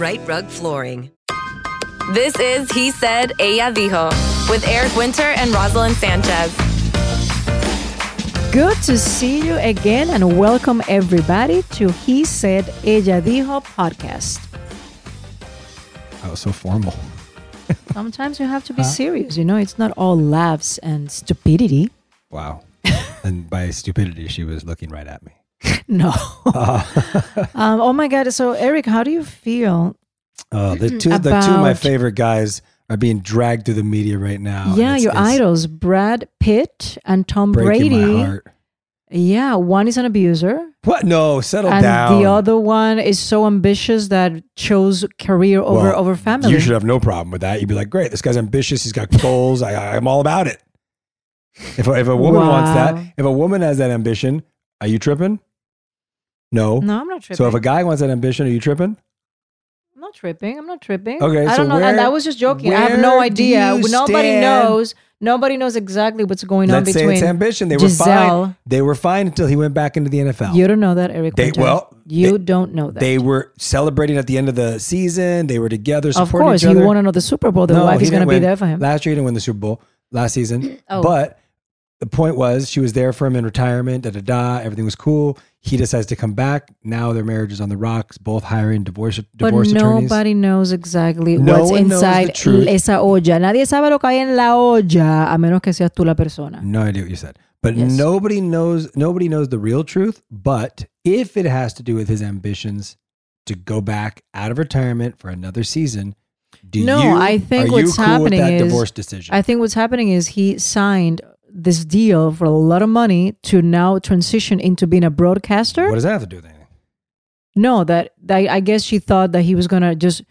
Rite Rug Flooring. This is He Said, Ella Dijo with Eric Winter and Roselyn Sanchez. Good to see you again and welcome everybody to He Said Ella Dijo podcast. That was so formal. Sometimes you have to be serious, you know, it's not all laughs and stupidity. Wow. and by stupidity, she was looking right at me. No. um, oh my God. So, Eric, how do you feel? Uh, the two, the two of my favorite guys are being dragged through the media right now. yeah, It's- your it's idols, Brad Pitt and Tom Brady. Yeah, one is an abuser. What? No, settle and down. the other one is so ambitious that chose career over Well, over family. You should have no problem with that. You'd be like, great, this guy's ambitious. He's got goals. I, I'm all about it. If a, if a woman wants that, if a woman has that ambition, are you tripping? No. no, I'm not tripping. So if a guy wants that ambition, are you tripping? I'm not tripping. I'm not tripping. Okay, I so don't know. and where- I was just joking. I have no where do idea. you Nobody stand? knows. Nobody knows exactly what's going on Let's say between it's ambition. They were Gisele. fine. They were fine until he went back into the NFL. You don't know that, Eric. They- Winter. well, you don't know that. They were celebrating at the end of the season. They were together, of supporting course, each you want to know the Super Bowl. The No, wife he is going to didn't be win. there for him. Last year, he didn't win the Super Bowl last season. Oh. But the point was, she was there for him in retirement. Da da da. Everything was cool. He decides to come back. Now their marriage is on the rocks. Both hiring divorce But divorce attorneys. nobody knows exactly No what's one knows the inside esa olla. Nadie sabe lo que hay en la olla, a menos que seas tú la persona. No idea what you said. But Yes. nobody knows nobody knows the real truth. But if it has to do with his ambitions to go back out of retirement for another season, do No, you I think what's cool happening is- divorce decision? I think what's happening is he signed this deal for a lot of money to now transition into being a broadcaster. what does that have to do with anything? No, that, that I guess she thought that he was gonna just.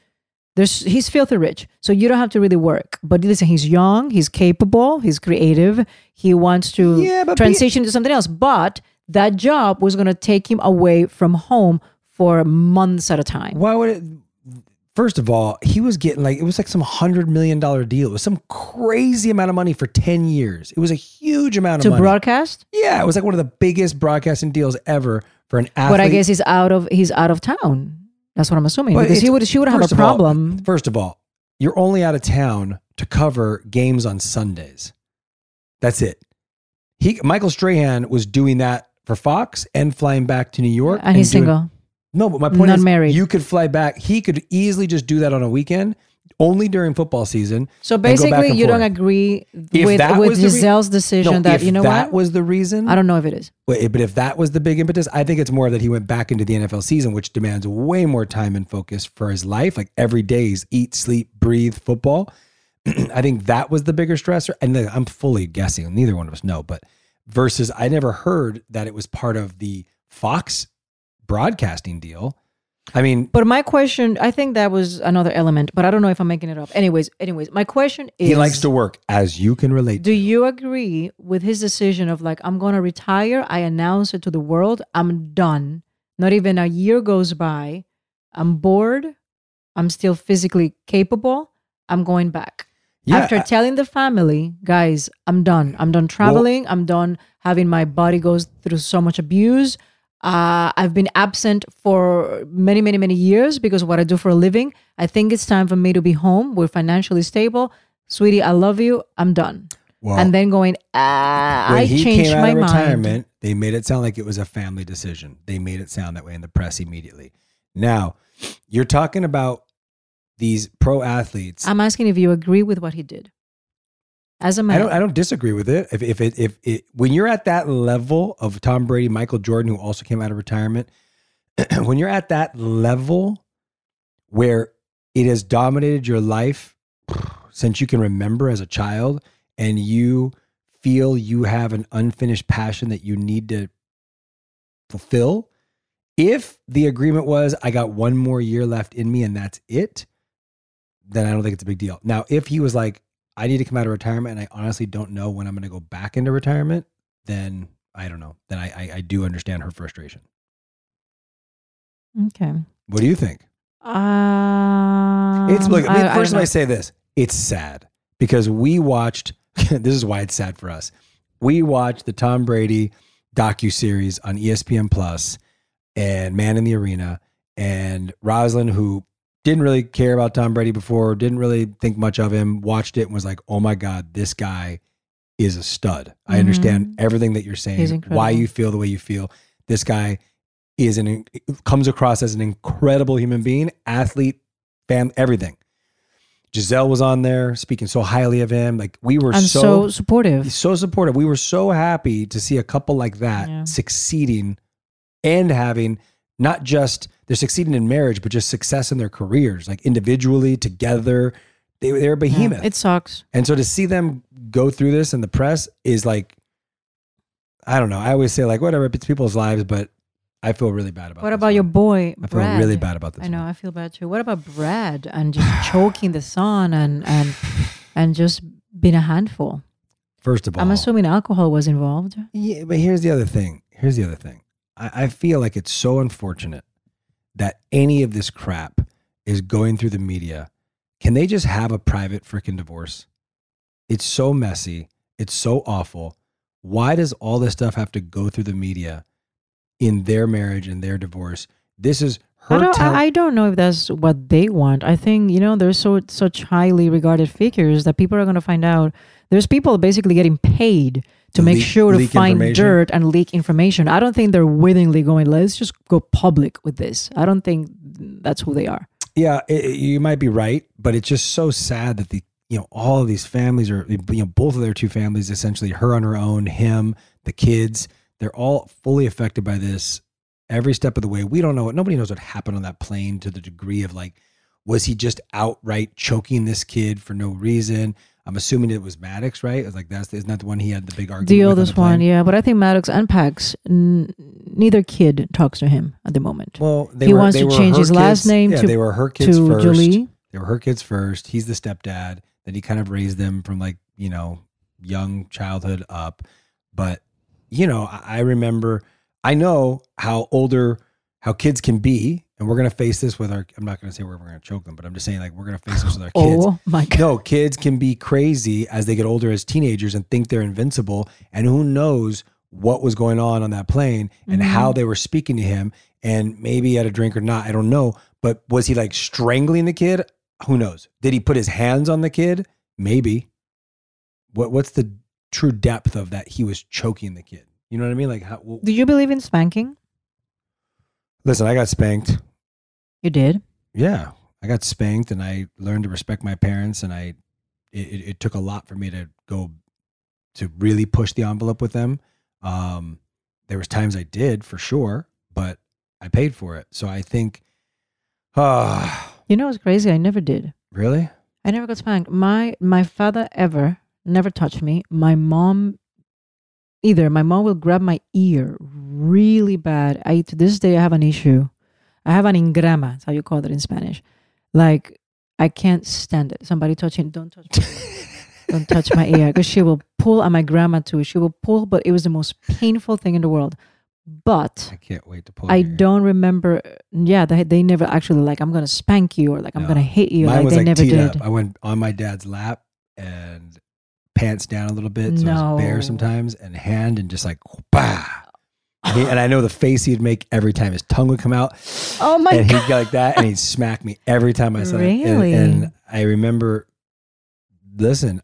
There's he's filthy rich, so you don't have to really work. But listen, he's young, he's capable, he's creative. He wants to Yeah, but be- transition to something else. But that job was gonna take him away from home for months at a time. Why would it? First of all, he was getting like it was like some hundred million dollar deal. It was some crazy amount of money for ten years. It was a huge amount of money. To broadcast, yeah, it was like one of the biggest broadcasting deals ever for an athlete. but I guess he's out of he's out of town. That's what I'm assuming But because he would she would have a of all- problem. first of all, you're only out of town to cover games on Sundays. That's it. He Michael Strahan was doing that for Fox and flying back to New York. and he's doing- single. No, but my point Not is, married. you could fly back. He could easily just do that on a weekend, only during football season. So and go back basically, and you don't agree If with that with was the re- Gisele's decision No, that if you know what? that what was the reason. I don't know if it is. Wait, but if that was the big impetus, I think it's more that he went back into the NFL season, which demands way more time and focus for his life. Like every day is eat, sleep, breathe football. I think that was the bigger stressor. And then I'm fully guessing, neither one of us know, but versus I never heard that it was part of the Fox broadcasting deal. I mean, But my question, I think that was another element, but I don't know if I'm making it up. Anyways, anyways, my question is: he likes to work, as you can relate. Do you agree with his decision of like I'm going to retire? I announce it to the world. I'm done. Not even a year goes by. I'm bored. I'm still physically capable. I'm going back. Yeah, After I- telling the family, guys, I'm done. I'm done traveling. I'm done having my body goes through so much abuse. Uh, I've been absent for many, many, many years because of what I do for a living. I think it's time for me to be home. We're financially stable. Sweetie, I love you. I'm done. Well, and then going, ah, when I changed my mind. they made it sound like it was a family decision. They made it sound that way in the press immediately. Now, you're talking about these pro athletes. I'm asking if you agree with what he did. As a man, don't. I don't disagree with it. If if it if it when you're at that level of Tom Brady, Michael Jordan, who also came out of retirement, when you're at that level where it has dominated your life since you can remember as a child, and you feel you have an unfinished passion that you need to fulfill. If the agreement was, I got one more year left in me and that's it, then I don't think it's a big deal. Now, if he was like, I need to come out of retirement and I honestly don't know when I'm going to go back into retirement, then I don't know. Then I, I, I do understand her frustration. okay. What do you think? Um, It's look. I- I first, don't I say this: it's sad because we watched. this is why it's sad for us. We watched the Tom Brady docu series on ESPN Plus and Man in the Arena, and Roselyn, who didn't really care about Tom Brady before, didn't really think much of him, watched it and was like, "Oh my god, this guy is a stud." I Mhm. understand everything that you're saying, why you feel the way you feel. This guy is an comes across as an incredible human being, athlete, fam, everything. Gisele was on there speaking so highly of him. Like we were I'm so, so supportive. so supportive. We were so happy to see a couple like that Yeah. succeeding and having not just they're succeeding in marriage, but just success in their careers, like individually, together. They they're a Yeah, behemoth. it sucks. And so to see them go through this in the press is like, I don't know. I always say like, whatever, it's people's lives, but I feel really bad about. What about your boy? I feel Brad? really bad about this. I know. one. I feel bad too. What about Brad and just choking the son and and and just being a handful? First of all, I'm assuming alcohol was involved. Yeah, but here's the other thing. Here's the other thing. I, I feel like it's so unfortunate that any of this crap is going through the media. Can they just have a private freaking divorce? It's so messy. It's so awful. Why does all this stuff have to go through the media in their marriage and their divorce? This is her. I don't. tell- I, I don't know if that's what they want. I think you know they're so such highly regarded figures that people are going to find out. There's people basically getting paid to make leak- sure to find dirt and leak information. I don't think they're willingly going. Let's just go public with this. I don't think that's who they are. Yeah, it, it- you might be right, but it's just so sad that the you know all of these families are you know both of their two families essentially her on her own, him, the kids, they're all fully affected by this every step of the way. We don't know what nobody knows what happened on that plane to the degree of like was he just outright choking this kid for no reason? I'm assuming it was Maddox, right? It was like that's isn't that the one he had the big argument. The with on oldest one, yeah. But I think Maddox and Pax, n- neither kid talks to him at the moment. Well, they He were, wants to change his last name Yeah, to- they were her kids to first. Jolie. They were her kids first. He's the stepdad. Then he kind of raised them from like you know young childhood up. But you know, I, I remember. I know how older how kids can be, and we're gonna face this with our. I'm not gonna say we're, we're gonna choke them, but I'm just saying like we're gonna face this with our kids. Oh my god! No, kids can be crazy as they get older as teenagers and think they're invincible. And who knows what was going on on that plane and Mm-hmm. how they were speaking to him. And maybe he had a drink or not. I don't know. But was he like strangling the kid? Who knows? Did he put his hands on the kid? Maybe. What What's the true depth of that? He was choking the kid. You know what I mean? Like, how, w- Do you believe in spanking? Listen, I got spanked. You did. Yeah, I got spanked, and I learned to respect my parents, and I it, it, took a lot for me to go to really push the envelope with them. Um, there was times I did for sure, but I paid for it. So I think, ah, You know what's crazy? I never did. really? I never got spanked. My my father ever never touched me. My mom either. My mom will grab my ear really bad. I to this day I have an issue. I have an ingrama. That's how you call it in Spanish. Like I can't stand it. Somebody touching. Don't touch. My don't touch my ear because she will pull. And my grandma too. She will pull, but it was the most painful thing in the world. But I can't wait to pull. I don't remember. Yeah, they, they never actually like I'm gonna spank you or like I'm No. gonna hit you. Mine like was they like never teed did. up. I went on my dad's lap and pants down a little bit, so I was bare sometimes, and hand and just like bah. And, he- and I know the face he'd make every time his tongue would come out. Oh my and god! he'd go like that, and he'd smack me every time I saw it. And- Really? And, I remember, listen,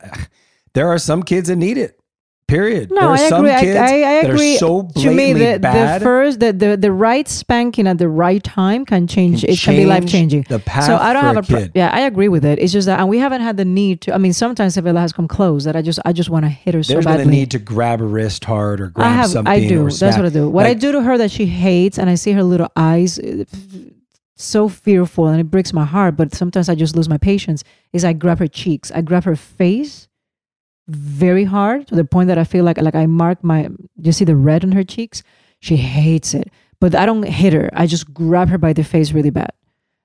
there are some kids that need it. Period. No, there are I some agree. I, kids I, I agree. so to me, the, the first, the, the the right spanking at the right time can change. it can be life changing. The path So I don't have a pro- yeah. I agree with it. It's just that, and we haven't had the need to. I mean, sometimes Sebella has come close that I just I just want to hit her so There's badly. been a need to grab a wrist hard or grab I have. something. I do. That's what I do. What I do to her that she hates, and I see her little eyes, uh, so fearful, and it breaks my heart. But sometimes I just lose my patience. Is I grab her cheeks, I grab her face, very hard to the point that I feel like like I mark my. You see the red on her cheeks. She hates it, but I don't hit her. I just grab her by the face really bad,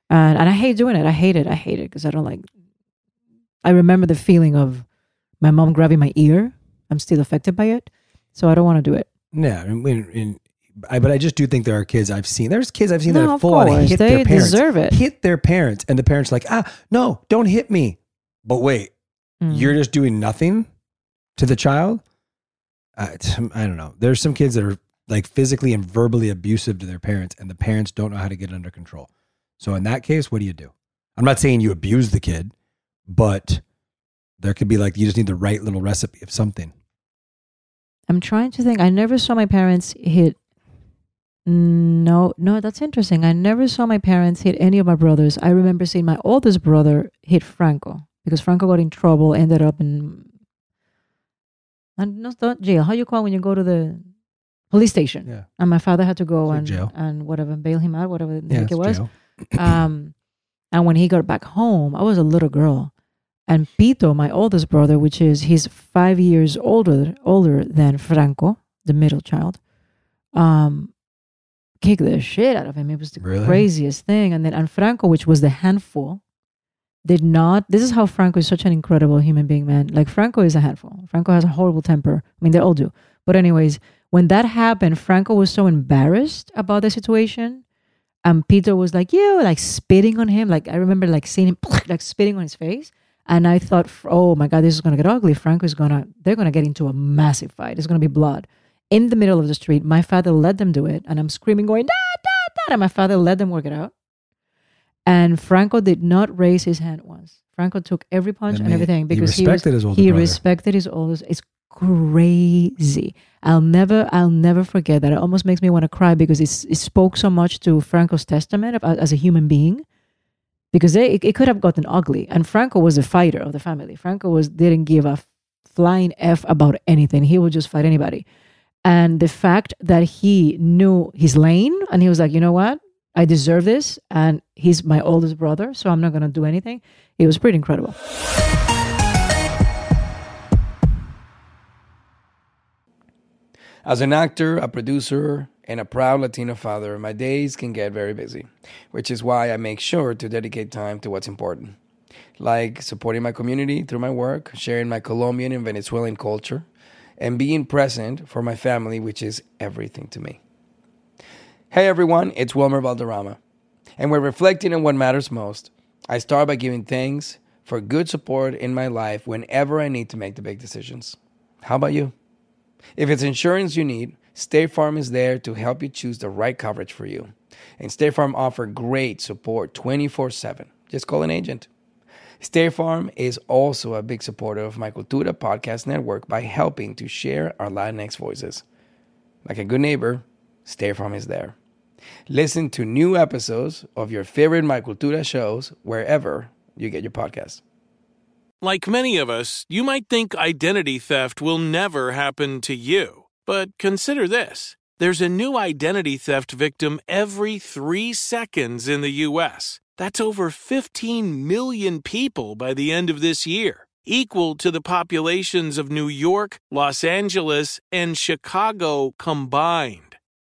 and and I hate doing it. I hate it. I hate it because I don't like. I remember the feeling of my mom grabbing my ear. I'm still affected by it, so I don't want to do it. Yeah, in, in, in, I, but I just do think there are kids I've seen. There's kids I've seen No, that have full on hit They their parents. deserve it. Hit their parents, and the parents are like, ah, no, don't hit me. But wait, Mm. you're just doing nothing to the child. Uh, I don't know. There's some kids that are like physically and verbally abusive to their parents, and the parents don't know how to get it under control. So in that case, what do you do? I'm not saying you abuse the kid, but there could be like you just need the right little recipe of something. I'm trying to think. I never saw my parents hit. No, no, that's interesting. I never saw my parents hit any of my brothers. I remember seeing my oldest brother hit Franco because Franco got in trouble, ended up in. And not, not jail. How you call when you go to the police station? Yeah. And my father had to go So and jail. and whatever bail him out, whatever the Yeah, heck it was. um, and when he got back home, I was a little girl, and Pito, my oldest brother, which is he's five years older older than Franco, the middle child, um, kicked the shit out of him. It was the Really? craziest thing. And then and Franco, which was the handful, did not. This is how Franco is such an incredible human being, man. Like Franco is a handful. Franco has a horrible temper. I mean, they all do. But anyways, when that happened, Franco was so embarrassed about the situation and Peter was like, "You," like spitting on him. Like I remember, like seeing him like spitting on his face, and I thought, "Oh my god, this is gonna get ugly." Franco is gonna, they're gonna get into a massive fight. It's gonna be blood in the middle of the street. My father let them do it, and I'm screaming, going, "Da da da!" And my father let them work it out. And Franco did not raise his hand once. Franco took every punch and everything because he, respected was, his older he brother. respected his oldest. It's crazy. I'll never, I'll never forget that. It almost makes me want to cry because it's, it spoke so much to Franco's testament of, as a human being. Because they, it, it could have gotten ugly, and Franco was a fighter of the family. Franco was didn't give a flying f about anything. He would just fight anybody. And the fact that he knew his lane, and he was like, you know what, I deserve this. And he's my oldest brother, so I'm not going to do anything. It was pretty incredible. As an actor, a producer, and a proud Latino father, my days can get very busy, which is why I make sure to dedicate time to what's important, like supporting my community through my work, sharing my Colombian and Venezuelan culture, and being present for my family, which is everything to me. Hey everyone, it's Wilmer Valderrama, and we're reflecting on what matters most. I start by giving thanks for good support in my life whenever I need to make the big decisions. How about you? If it's insurance you need, State Farm is there to help you choose the right coverage for you. And State Farm offer great support 24/7. Just call an agent. State Farm is also a big supporter of my Cultura podcast network by helping to share our Latinx voices. Like a good neighbor, State Farm is there. Listen to new episodes of your favorite My Cultura shows wherever you get your podcasts. Like many of us, you might think identity theft will never happen to you. But consider this there's a new identity theft victim every three seconds in the U.S. That's over 15 million people by the end of this year, equal to the populations of New York, Los Angeles, and Chicago combined.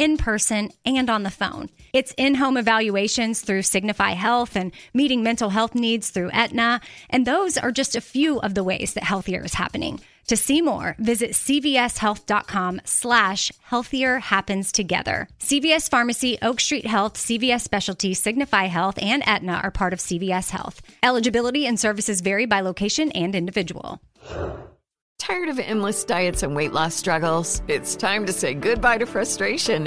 in person, and on the phone. It's in home evaluations through Signify Health and meeting mental health needs through Aetna. And those are just a few of the ways that Healthier is happening. To see more, visit cvshealth.com slash healthier happens together. CVS Pharmacy, Oak Street Health, CVS Specialty, Signify Health, and Aetna are part of CVS Health. Eligibility and services vary by location and individual. Tired of endless diets and weight loss struggles? It's time to say goodbye to frustration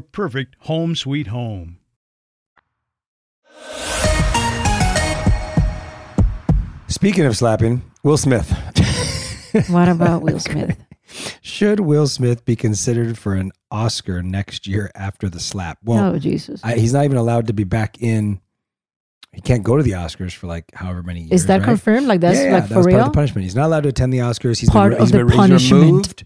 perfect home sweet home. Speaking of slapping, Will Smith. What about Will Smith? Should Will Smith be considered for an Oscar next year after the slap? Well, oh, Jesus. I, he's not even allowed to be back in. He can't go to the Oscars for like however many years. Is that right? confirmed? Like that's yeah, yeah, like that for was part real? of the punishment. He's not allowed to attend the Oscars. He's Part been, of he's the been, he's punishment. removed.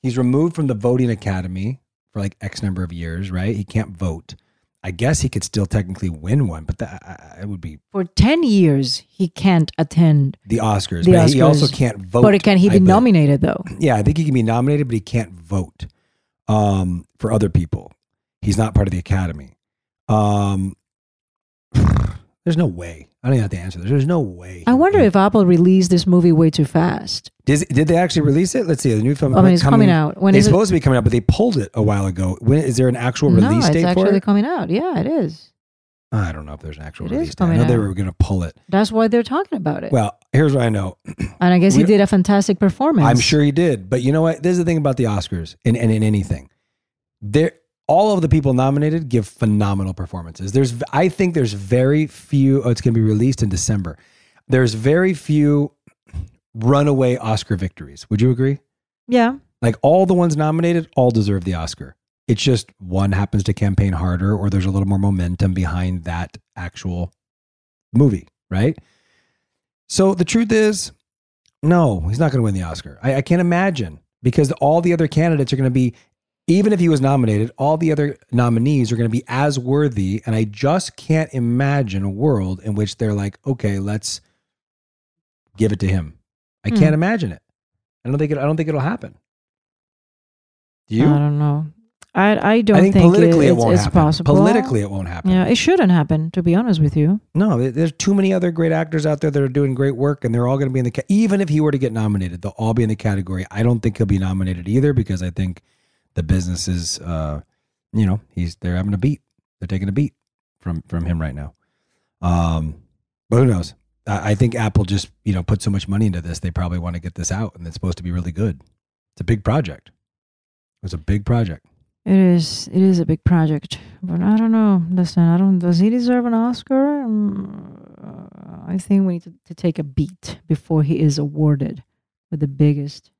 He's removed from the voting academy for like X number of years. Right? He can't vote. I guess he could still technically win one, but that it would be For 10 years, he can't attend the Oscars. the but Oscars. he also can't vote. But can he be nominated, though? Yeah, I think he can be nominated, but he can't vote um, for other people. He's not part of the Academy. Um, there's no way. I don't even have to answer this. There's no way. I wonder if Apple released this movie way too fast. Did, did they actually release it? Let's see. The new film. I mean, it's coming out. When it's is it? supposed to be coming out, but they pulled it a while ago. When is there an actual no, release date for it? it's actually coming out. Yeah, it is. I don't know if there's an actual It is release date. I coming know they were going to pull it. That's why they're talking about it. Well, here's what I know. and I guess he did a fantastic performance. I'm sure he did. But you know what? This is the thing about the Oscars and, and in anything. There all of the people nominated give phenomenal performances. There's I think there's very few oh, it's gonna be released in December. There's very few runaway Oscar victories. Would you agree? Yeah. Like all the ones nominated all deserve the Oscar. It's just one happens to campaign harder or there's a little more momentum behind that actual movie, right? So the truth is, no, he's not going to win the Oscar. I, I can't imagine because all the other candidates are going to be, even if he was nominated, all the other nominees are going to be as worthy. And I just can't imagine a world in which they're like, okay, let's give it to him. I Hmm. can't imagine it. I don't think it. I don't think it'll happen. Do you? I don't know. I I don't I think, think, politically it, it's, won't happen. possible. Politically, it won't happen. Yeah, it shouldn't happen. To be honest with you, No, there's too many other great actors out there that are doing great work, and they're all going to be in the. Even if he were to get nominated, they'll all be in the category. I don't think he'll be nominated either because I think the business is, uh, you know, he's they're having a beat. They're taking a beat from from him right now. Um, but who knows? I, I think Apple just you know put so much money into this, they probably want to get this out, and it's supposed to be really good. It's a big project. It was a big project. it is it is a big project. But I don't know. Listen, I don't. Does he deserve an Oscar? Mm, I think we need to, to take a beat before he is awarded with the biggest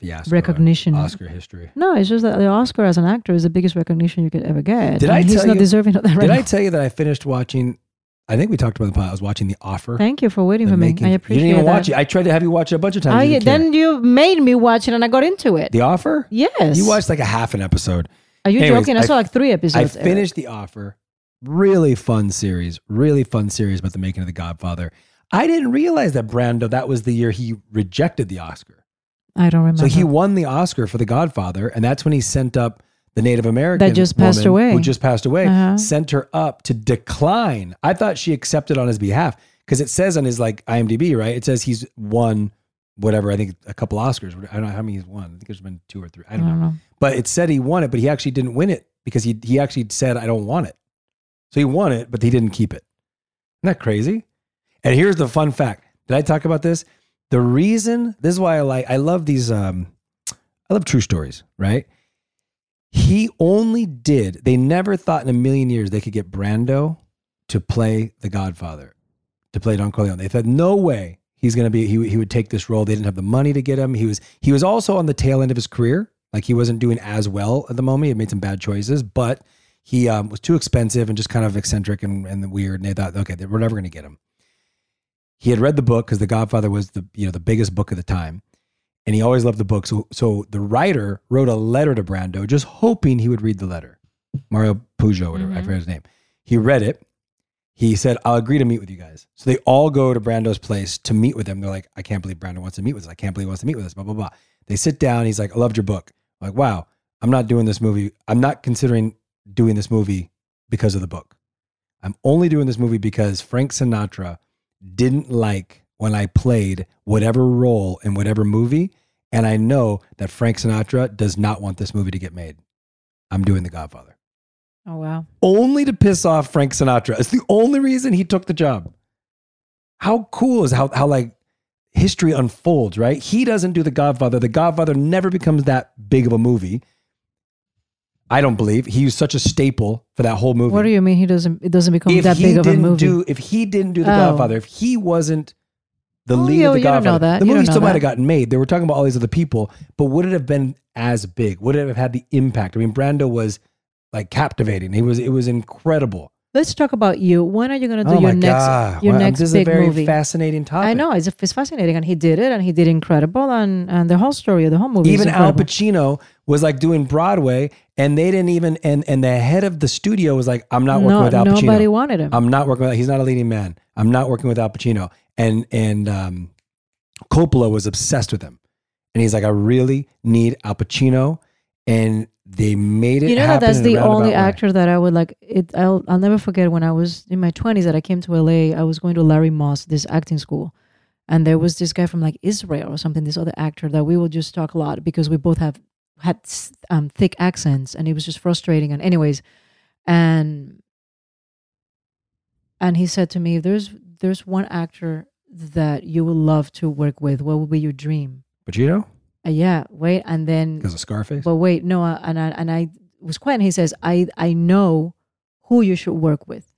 Fiasco, recognition. Oscar history. No, it's just that the Oscar as an actor is the biggest recognition you could ever get. Did I he's tell not you- deserving of that right Did I tell you that I finished watching? I think we talked about the pilot. I was watching The Offer. Thank you for waiting The for me. making- I appreciate You didn't even that. watch it. I tried to have you watch it a bunch of times. I, you didn't care. then you made me watch it, and I got into it. The Offer. yes. You watched like a half an episode. Are you Anyways, joking? I, saw like three I episodes. Eric. finished The Offer. Really fun series. Really fun series about the making of The Godfather. I didn't realize that Brando. That was the year he rejected the Oscar. I don't remember. So he won the Oscar for The Godfather, and that's when he sent up the Native American That just passed woman away. who just passed away. Uh-huh. Sent her up to decline. I thought she accepted on his behalf because it says on his like IMDb, right? It says he's won whatever. I think a couple Oscars. I don't know how many he's won. I think there's been two or three. I don't, know. But it said he won it, but he actually didn't win it because he he actually said I don't want it. So he won it, but he didn't keep it. Isn't that crazy? And here's the fun fact. Did I talk about this? The reason this is why I like I love these um I love true stories, right? He only did, they never thought in a million years they could get Brando to play the Godfather, to play Don Corleone. They thought, no way he's gonna be he, he would take this role. They didn't have the money to get him. He was he was also on the tail end of his career. Like he wasn't doing as well at the moment. He made some bad choices, but he um, was too expensive and just kind of eccentric and, and weird. And they thought, okay, we're never going to get him. He had read the book because The Godfather was the you know the biggest book of the time, and he always loved the book. So so the writer wrote a letter to Brando, just hoping he would read the letter. Mario Puzo, whatever I mm-hmm. forget his name. He read it. He said, "I'll agree to meet with you guys." So they all go to Brando's place to meet with him. They're like, "I can't believe Brando wants to meet with us. I can't believe he wants to meet with us." Blah blah blah. They sit down. He's like, "I loved your book." I'm like, wow, I'm not doing this movie. I'm not considering doing this movie because of the book. I'm only doing this movie because Frank Sinatra didn't like when I played whatever role in whatever movie. And I know that Frank Sinatra does not want this movie to get made. I'm doing The Godfather. Oh wow. Only to piss off Frank Sinatra. It's the only reason he took the job. How cool is how, how like history unfolds, right? He doesn't do The Godfather. The Godfather never becomes that big of a movie. I don't believe he was such a staple for that whole movie What do you mean he doesn't? It doesn't become if that big of a didn't movie. do if he didn't do the Oh. Godfather, if he wasn't the Oh, lead you- of the you don't know Godfather, that. the You movie still might have gotten made. They were talking about all these other people, but would it have been as big? Would it have had the impact? I mean, Brando was like captivating. He was it was incredible. Let's talk about you. When are you going to do oh your next god! your Wow, next this is big a very movie? fascinating topic. I know it's, it's fascinating, and he did it, and he did incredible, and and the whole story of the whole movie. Even is Al. Pacino was like doing Broadway, and they didn't even. And and the head of the studio was like, "I'm not working No- with Al Pacino. nobody wanted him. I'm not working with. He's not a leading man. I'm not working with Al Pacino." And and um, Coppola was obsessed with him, and he's like, "I really need Al Pacino," and they made it. you know that that's the only way. actor that I would like. It. I'll I'll never forget when I was in my twenties that I came to LA. I was going to Larry Moss, this acting school, and there was this guy from like Israel or something. This other actor that we would just talk a lot because we both have had um, thick accents, and it was just frustrating. And anyways, and and he said to me, "There's there's one actor that you would love to work with. What would be your dream?" Pacino Uh, yeah, wait, and then because of Scarface. but wait, no, uh, and I, and I was quiet. And he says, "I I know who you should work with,"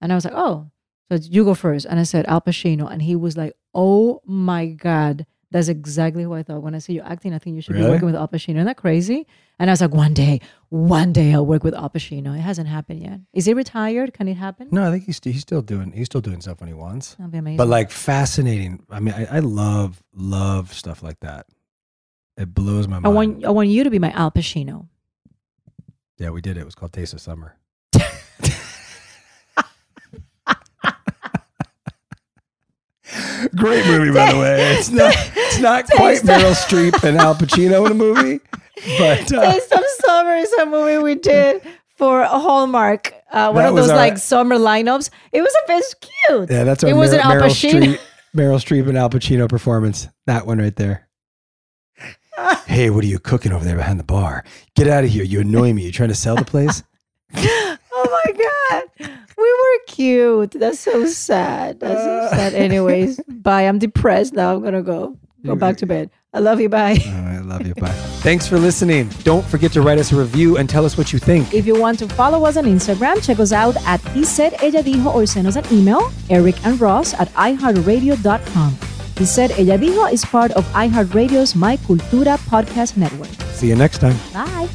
and I was like, "Oh, so you go first. And I said Al Pacino, and he was like, "Oh my god, that's exactly who I thought when I see you acting. I think you should Really? be working with Al Pacino. Isn't that crazy?" And I was like, "One day, one day, I'll work with Al Pacino." It hasn't happened yet. Is he retired? Can it happen? No, I think he's he's still doing he's still doing stuff when he wants. That'd be amazing. But like fascinating. I mean, I, I love love stuff like that. It blows my mind. I want I want you to be my Al Pacino. Yeah, we did it. It was called Taste of Summer. Great movie, by the way. It's not it's not quite Meryl Streep and Al Pacino in a movie, but uh, Taste of Summer is a movie we did for Hallmark. Uh, one That of was those our- like summer lineups. It was a bit cute. yeah, that's our It wasn't Mer- Al Meryl Pacino. Streep, Meryl Streep and Al Pacino performance. That one right there. hey, what are you cooking over there behind the bar? Get out of here! You annoy me. You trying to sell the place? Oh my god, we were cute. That's so sad. That's so uh. sad. Anyways, bye. I'm depressed now. I'm gonna go go back to bed. I love you. Bye. I love you. Bye. Thanks for listening. Don't forget to write us a review and tell us what you think. If you want to follow us on Instagram, check us out at He Said Ella Dijo or send us an email, Eric and Ross at iHeartRadio.com. He Said Ella Dijo is part of iHeartRadio's My Cultura podcast network. See you next time. Bye.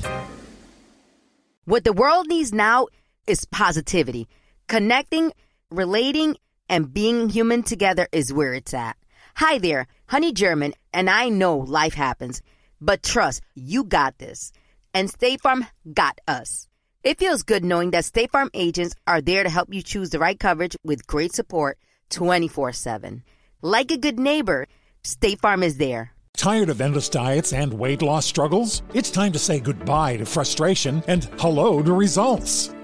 What the world needs now is positivity. Connecting, relating, and being human together is where it's at. Hi there, Honey German, and I know life happens, but trust, you got this. And State Farm got us. It feels good knowing that State Farm agents are there to help you choose the right coverage with great support 24 7. Like a good neighbor, State Farm is there. Tired of endless diets and weight loss struggles? It's time to say goodbye to frustration and hello to results.